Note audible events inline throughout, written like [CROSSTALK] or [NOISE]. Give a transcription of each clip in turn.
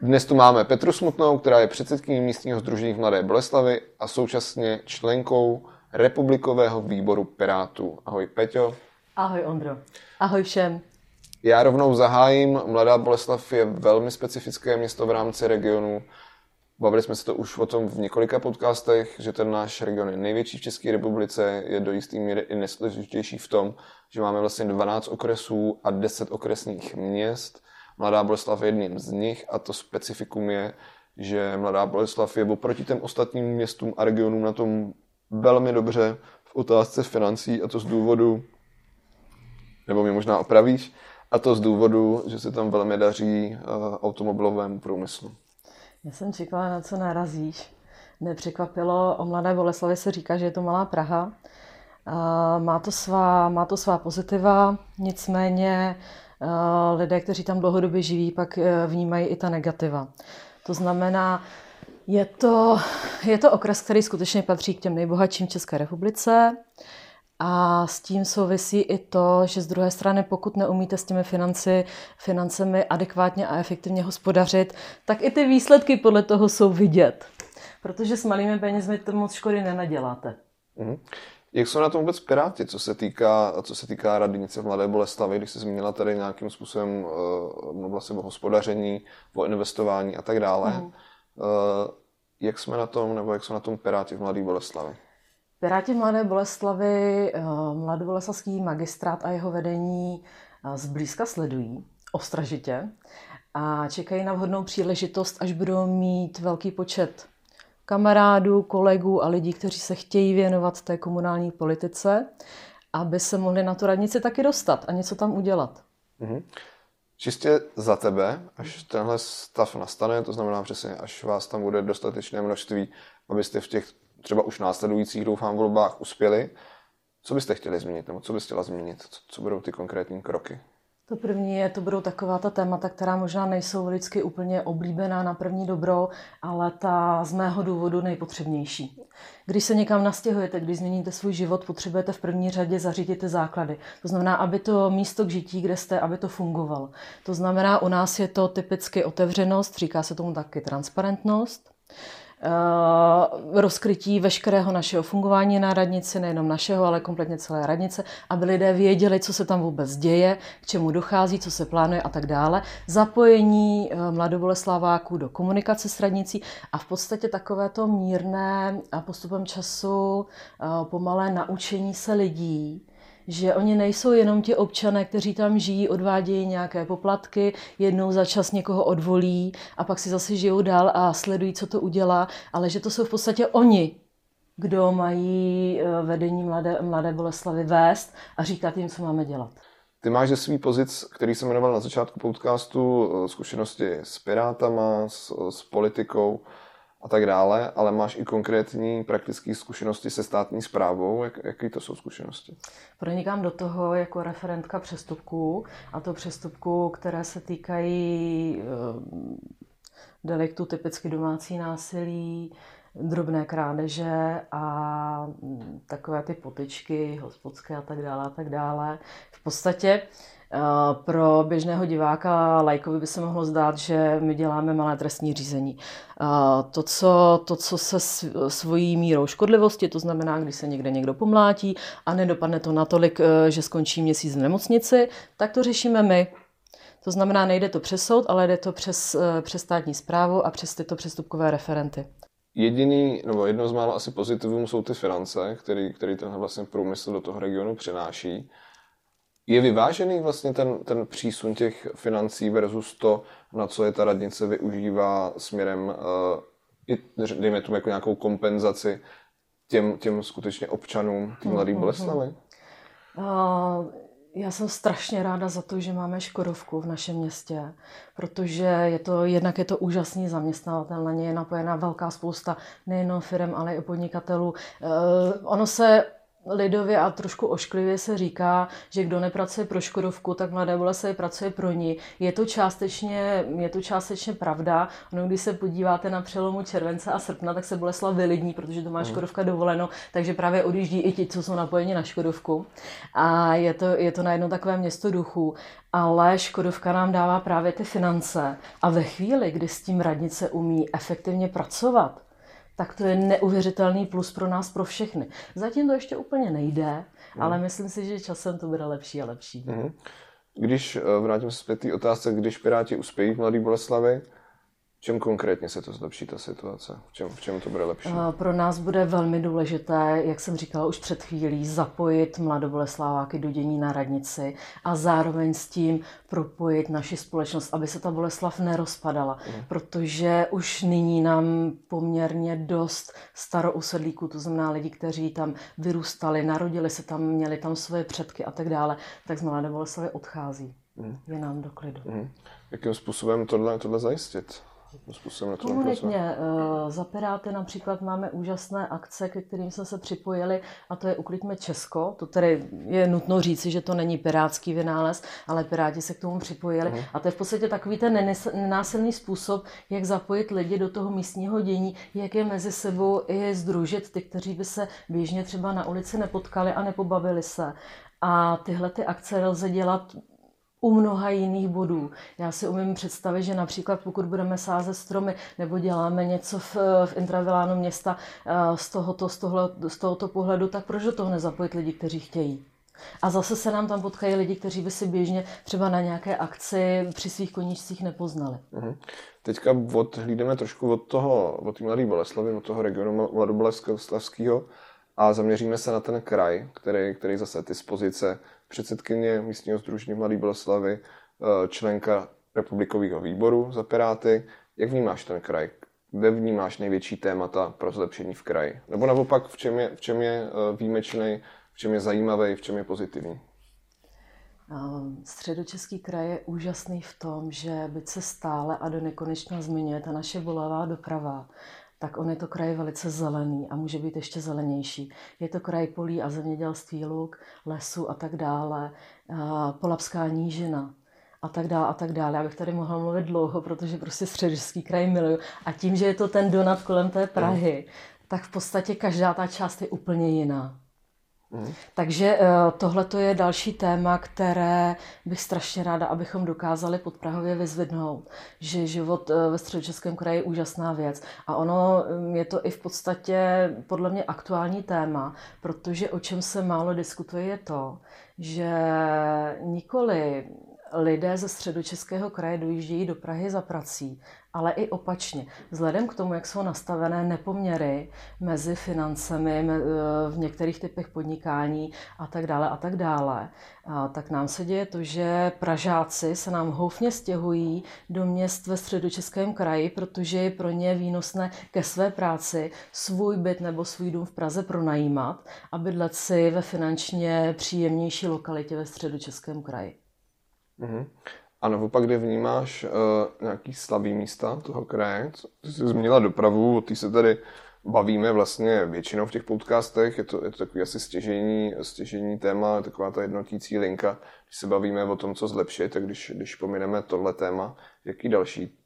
Dnes tu máme Petru Smutnou, která je předsedkyní místního združení v Mladé Boleslavy a současně členkou republikového výboru Pirátů. Ahoj Peťo. Ahoj Ondro. Ahoj všem. Já rovnou zahájím. Mladá Boleslav je velmi specifické město v rámci regionu. Bavili jsme se to už o tom v několika podcastech, že ten náš region je největší v České republice, je do jisté míry i nesložitější v tom, že máme vlastně 12 okresů a 10 okresních měst. Mladá Boleslav je jedním z nich a to specifikum je, že Mladá Boleslav je oproti těm ostatním městům a regionům na tom velmi dobře v otázce financí a to z důvodu, nebo mě možná opravíš, a to z důvodu, že se tam velmi daří uh, automobilovému průmyslu. Já jsem čekala, na co narazíš. Nepřekvapilo, o Mladé Boleslavi se říká, že je to malá Praha. Má to svá, má to svá pozitiva, nicméně lidé, kteří tam dlouhodobě živí, pak e, vnímají i ta negativa. To znamená, je to, je to okres, který skutečně patří k těm nejbohatším České republice. A s tím souvisí i to, že z druhé strany, pokud neumíte s těmi financi, financemi adekvátně a efektivně hospodařit, tak i ty výsledky podle toho jsou vidět. Protože s malými penězmi to moc škody nenaděláte. Mm. Jak jsou na tom vůbec Piráti, co se týká, co se týká radnice v Mladé Boleslavy, když jsi zmínila tady nějakým způsobem uh, mluvila o hospodaření, o investování a tak dále. Mm. Uh, jak jsme na tom, nebo jak jsou na tom Piráti v Mladé Boleslavi? Piráti Mladé Boleslavy, eh, Mladoboleslavský magistrát a jeho vedení zblízka sledují, ostražitě, a čekají na vhodnou příležitost, až budou mít velký počet kamarádů, kolegů a lidí, kteří se chtějí věnovat té komunální politice, aby se mohli na tu radnici taky dostat a něco tam udělat. Mm-hmm. Čistě za tebe, až tenhle stav nastane, to znamená přesně, až vás tam bude dostatečné množství, abyste v těch třeba už následujících, doufám, volbách uspěli. Co byste chtěli změnit, nebo co byste chtěla změnit? Co, co budou ty konkrétní kroky? To první je, to budou taková ta témata, která možná nejsou lidsky úplně oblíbená na první dobro, ale ta z mého důvodu nejpotřebnější. Když se někam nastěhujete, když změníte svůj život, potřebujete v první řadě zařídit ty základy. To znamená, aby to místo k žití, kde jste, aby to fungovalo. To znamená, u nás je to typicky otevřenost, říká se tomu taky transparentnost. Uh, rozkrytí veškerého našeho fungování na radnici, nejenom našeho, ale kompletně celé radnice, aby lidé věděli, co se tam vůbec děje, k čemu dochází, co se plánuje a tak dále. Zapojení uh, mladoboleslaváků do komunikace s radnicí a v podstatě takovéto mírné a postupem času uh, pomalé naučení se lidí, že oni nejsou jenom ti občané, kteří tam žijí, odvádějí nějaké poplatky, jednou za čas někoho odvolí a pak si zase žijou dál a sledují, co to udělá, ale že to jsou v podstatě oni, kdo mají eh, vedení Mladé, Mladé Boleslavy vést a říkat jim, co máme dělat. Ty máš ze svý pozic, který jsem jmenoval na začátku podcastu, eh, zkušenosti s pirátama, s, s politikou a tak dále, ale máš i konkrétní praktické zkušenosti se státní zprávou. Jak, jaký to jsou zkušenosti? Pronikám do toho jako referentka přestupků, a to přestupků, které se týkají uh, deliktu typicky domácí násilí, drobné krádeže a takové ty potyčky hospodské a tak dále a tak dále. V podstatě Eh, pro běžného diváka lajkovi by se mohlo zdát, že my děláme malé trestní řízení. Eh, to, co, to, co se svojí mírou škodlivosti, to znamená, když se někde někdo pomlátí a nedopadne to natolik, eh, že skončí měsíc v nemocnici, tak to řešíme my. To znamená, nejde to přes soud, ale jde to přes, přes státní zprávu a přes tyto přestupkové referenty. Jediný, nebo jedno z mála asi pozitivům jsou ty finance, který, který tenhle vlastně průmysl do toho regionu přináší. Je vyvážený vlastně ten, ten přísun těch financí versus to, na co je ta radnice využívá směrem, uh, i, dejme tomu jako nějakou kompenzaci těm, těm skutečně občanům, tým mladým mm-hmm. Boleslavy? Uh, já jsem strašně ráda za to, že máme Škodovku v našem městě, protože je to, jednak je to úžasný zaměstnavatel, na ně je napojená velká spousta nejen firm, ale i podnikatelů. Uh, ono se lidově a trošku ošklivě se říká, že kdo nepracuje pro Škodovku, tak Mladé Boleslavi pracuje pro ní. Je to částečně, je to částečně pravda. No, když se podíváte na přelomu července a srpna, tak se Boleslav vylidní, protože to má mhm. Škodovka dovoleno, takže právě odjíždí i ti, co jsou napojeni na Škodovku. A je to, je to najednou takové město duchů. Ale Škodovka nám dává právě ty finance. A ve chvíli, kdy s tím radnice umí efektivně pracovat, tak to je neuvěřitelný plus pro nás, pro všechny. Zatím to ještě úplně nejde, mm. ale myslím si, že časem to bude lepší a lepší. Mm. Když eh, vrátím se zpět té otázce, když Piráti uspějí v Mladé Boleslavi, čem konkrétně se to zlepší, ta situace? V čem, v čem to bude lepší? Pro nás bude velmi důležité, jak jsem říkala už před chvílí, zapojit mladobolesláváky do dění na radnici a zároveň s tím propojit naši společnost, aby se ta Boleslav nerozpadala. Mm. Protože už nyní nám poměrně dost starousedlíků, to znamená lidi, kteří tam vyrůstali, narodili se tam, měli tam svoje předky a tak dále, tak z Mladé Boleslavy odchází. Mm. Je nám do klidu. Mm. Jakým způsobem tohle, tohle zajistit? Způsobem na to Komunitně. Eh, za Piráty například máme úžasné akce, ke kterým jsme se připojili a to je Uklidme Česko. To tedy je nutno říci, že to není pirátský vynález, ale Piráti se k tomu připojili. Uh-huh. A to je v podstatě takový ten nenásilný způsob, jak zapojit lidi do toho místního dění, jak je mezi sebou i združit ty, kteří by se běžně třeba na ulici nepotkali a nepobavili se. A tyhle ty akce lze dělat u mnoha jiných bodů. Já si umím představit, že například pokud budeme sázet stromy nebo děláme něco v, v intravilánu města eh, z tohoto, z, tohle, z tohoto pohledu, tak proč do toho nezapojit lidi, kteří chtějí? A zase se nám tam potkají lidi, kteří by si běžně třeba na nějaké akci při svých koníčcích nepoznali. Mhm. Teďka odhlídeme trošku od toho, od té Mladé Boleslavy, od toho regionu Mladoboleslavského a zaměříme se na ten kraj, který, který zase ty z pozice předsedkyně místního združení Mladý Boleslavy, eh, členka republikového výboru za Piráty. Jak vnímáš ten kraj? Kde vnímáš největší témata pro zlepšení v kraji? Nebo naopak, v čem je, v čem je eh, výjimečný, v čem je zajímavý, v čem je pozitivní? Eh, středočeský kraj je úžasný v tom, že byť se stále a do nekonečna zmiňuje ta naše bolavá doprava, tak on je to kraj velice zelený a může být ještě zelenější. Je to kraj polí a zemědělství, luk, lesu a tak dále, Polapská nížina a tak dále a tak dále. Já bych tady mohla mluvit dlouho, protože prostě středočeský kraj miluju. A tím, že je to ten donat kolem té Prahy, tak v podstatě každá ta část je úplně jiná. Mm. Takže eh, tohle je další téma, které bych strašně ráda, abychom dokázali pod Prahově vyzvednout, že život eh, ve středočeském kraji je úžasná věc. A ono mm, je to i v podstatě podle mě aktuální téma, protože o čem se málo diskutuje je to, že nikoli lidé ze středočeského kraje dojíždějí do Prahy za prací, ale i opačně. Vzhledem k tomu, jak jsou nastavené nepoměry mezi financemi eh, v některých typech podnikání a tak dále a tak dále, tak nám se děje to, že Pražáci se nám houfně stěhují do měst ve středočeském kraji, protože je pro ně výnosné ke své práci svůj byt nebo svůj dům v Praze pronajímat a bydlet si ve finančně příjemnější lokalitě ve středočeském kraji. Mm-hmm. A naopak, kde vnímáš uh, nějaký slabý místa toho kraje? Ty jsi zmínila dopravu, o se tady bavíme vlastně většinou v těch podcastech, je to, je to takový asi stěžení, stěžení téma, taková ta jednotící linka, když se bavíme o tom, co zlepšit, tak když, když pomineme tohle téma, jaký další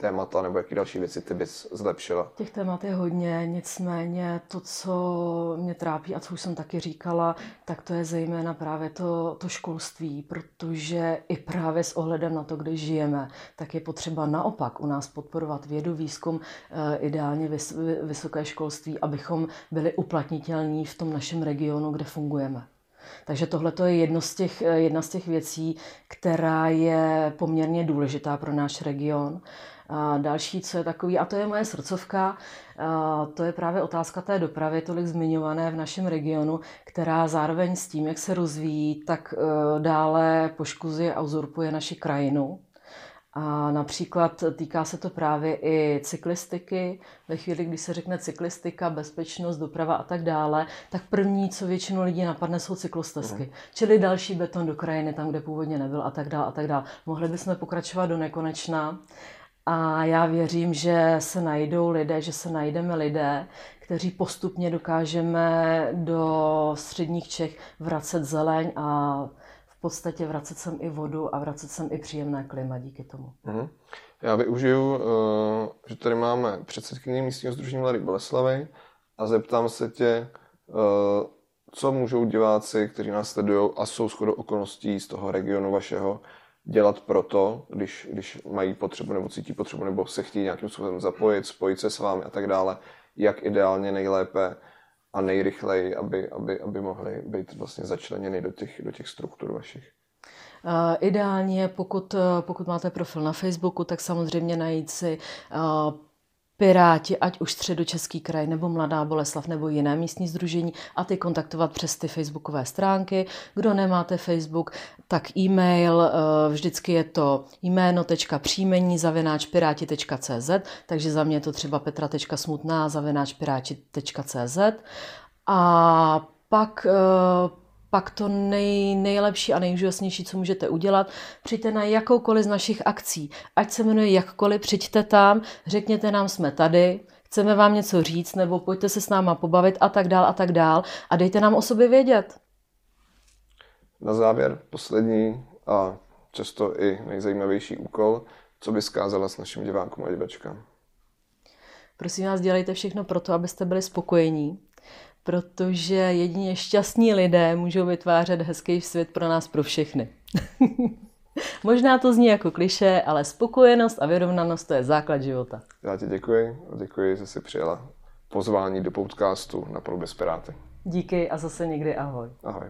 témata nebo jaký další věci ty bys zlepšila? Těch témat je hodně, nicméně to, co mě trápí a co už jsem taky říkala, tak to je zejména právě to, to školství, protože i právě s ohledem na to, kde žijeme, tak je potřeba naopak u nás podporovat vědu, výzkum, eh, ideálně vys, vysoké školství, abychom byli uplatnitelní v tom našem regionu, kde fungujeme. Takže tohle je jedno z těch, eh, jedna z těch věcí, která je poměrně důležitá pro náš region. A další, co je takový, a to je moje srdcovka, to je právě otázka té dopravy, tolik zmiňované v našem regionu, která zároveň s tím, jak se rozvíjí, tak e, dále poškozuje a uzurpuje naši krajinu. A například týká se to právě i cyklistiky. Ve chvíli, kdy se řekne cyklistika, bezpečnost, doprava a tak dále, tak první, co většinu lidí napadne, jsou cyklostezky. Mm. Čili další beton do krajiny, tam, kde původně nebyl a tak dále a tak dále. Mohli bychom pokračovat do nekonečna. A já věřím, že se najdou lidé, že se najdeme lidé, kteří postupně dokážeme do středních Čech vracet zeleň a v podstatě vracet sem i vodu a vracet sem i příjemné klima díky tomu. Mm-hmm. Já využiju, uh, že tady máme předsedkyni místního združení Mladý Boleslavy a zeptám se tě, uh, co můžou diváci, kteří nás sledují a jsou shodou okolností z toho regionu vašeho, dělat proto, když, když mají potřebu nebo cítí potřebu nebo se chtějí nějakým způsobem zapojit, spojit se s vámi a tak dále, jak ideálně nejlépe a nejrychleji, aby, aby, aby mohli být vlastně začleněni do těch, do těch struktur vašich. Uh, ideálně, pokud, pokud máte profil na Facebooku, tak samozřejmě najít si uh, Piráti, ať už středočeský kraj, nebo Mladá Boleslav, nebo jiné místní združení a ty kontaktovat přes ty facebookové stránky. Kdo nemáte Facebook, tak e-mail, eh, vždycky je to jméno.příjmení zavináč piráti.cz, takže za mě je to třeba petra.smutná zavináč piráti.cz a pak eh, pak to nej, nejlepší a nejúžasnější, co můžete udělat, přijďte na jakoukoliv z našich akcí. Ať se jmenuje jakkoliv, přijďte tam, řekněte nám, jsme tady, chceme vám něco říct, nebo pojďte se s náma pobavit a tak dál a tak dál a dejte nám o sobě vědět. Na závěr poslední a často i nejzajímavější úkol, co by skázala s našim divákům a divačkám. Prosím vás, dělejte všechno pro to, abyste byli spokojení, protože jedině šťastní lidé můžou vytvářet hezký svět pro nás, pro všechny. [LAUGHS] Možná to zní jako kliše, ale spokojenost a vyrovnanost to je základ života. Já ti děkuji. Děkuji, že jsi přijela pozvání do podcastu na bez Piráty. Díky a zase někdy ahoj. Ahoj.